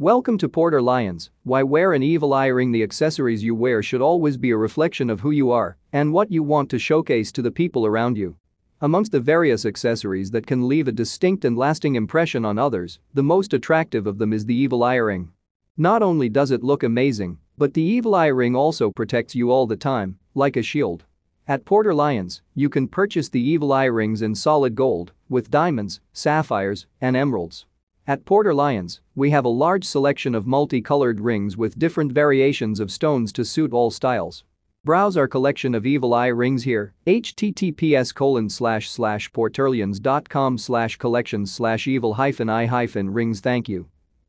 Welcome to Porter Lyons. Why wear an evil eye ring? The accessories you wear should always be a reflection of who you are and what you want to showcase to the people around you. Amongst the various accessories that can leave a distinct and lasting impression on others, the most attractive of them is the evil eye ring. Not only does it look amazing, but the evil eye ring also protects you all the time, like a shield. At Porter Lyons, you can purchase the evil eye rings in solid gold, with diamonds, sapphires, and emeralds. At Porter Lyons, we have a large selection of multicolored rings with different variations of stones to suit all styles. Browse our collection of evil eye rings here, https colon slash slash porterlyons.com slash collections slash evil hyphen eye hyphen rings thank you.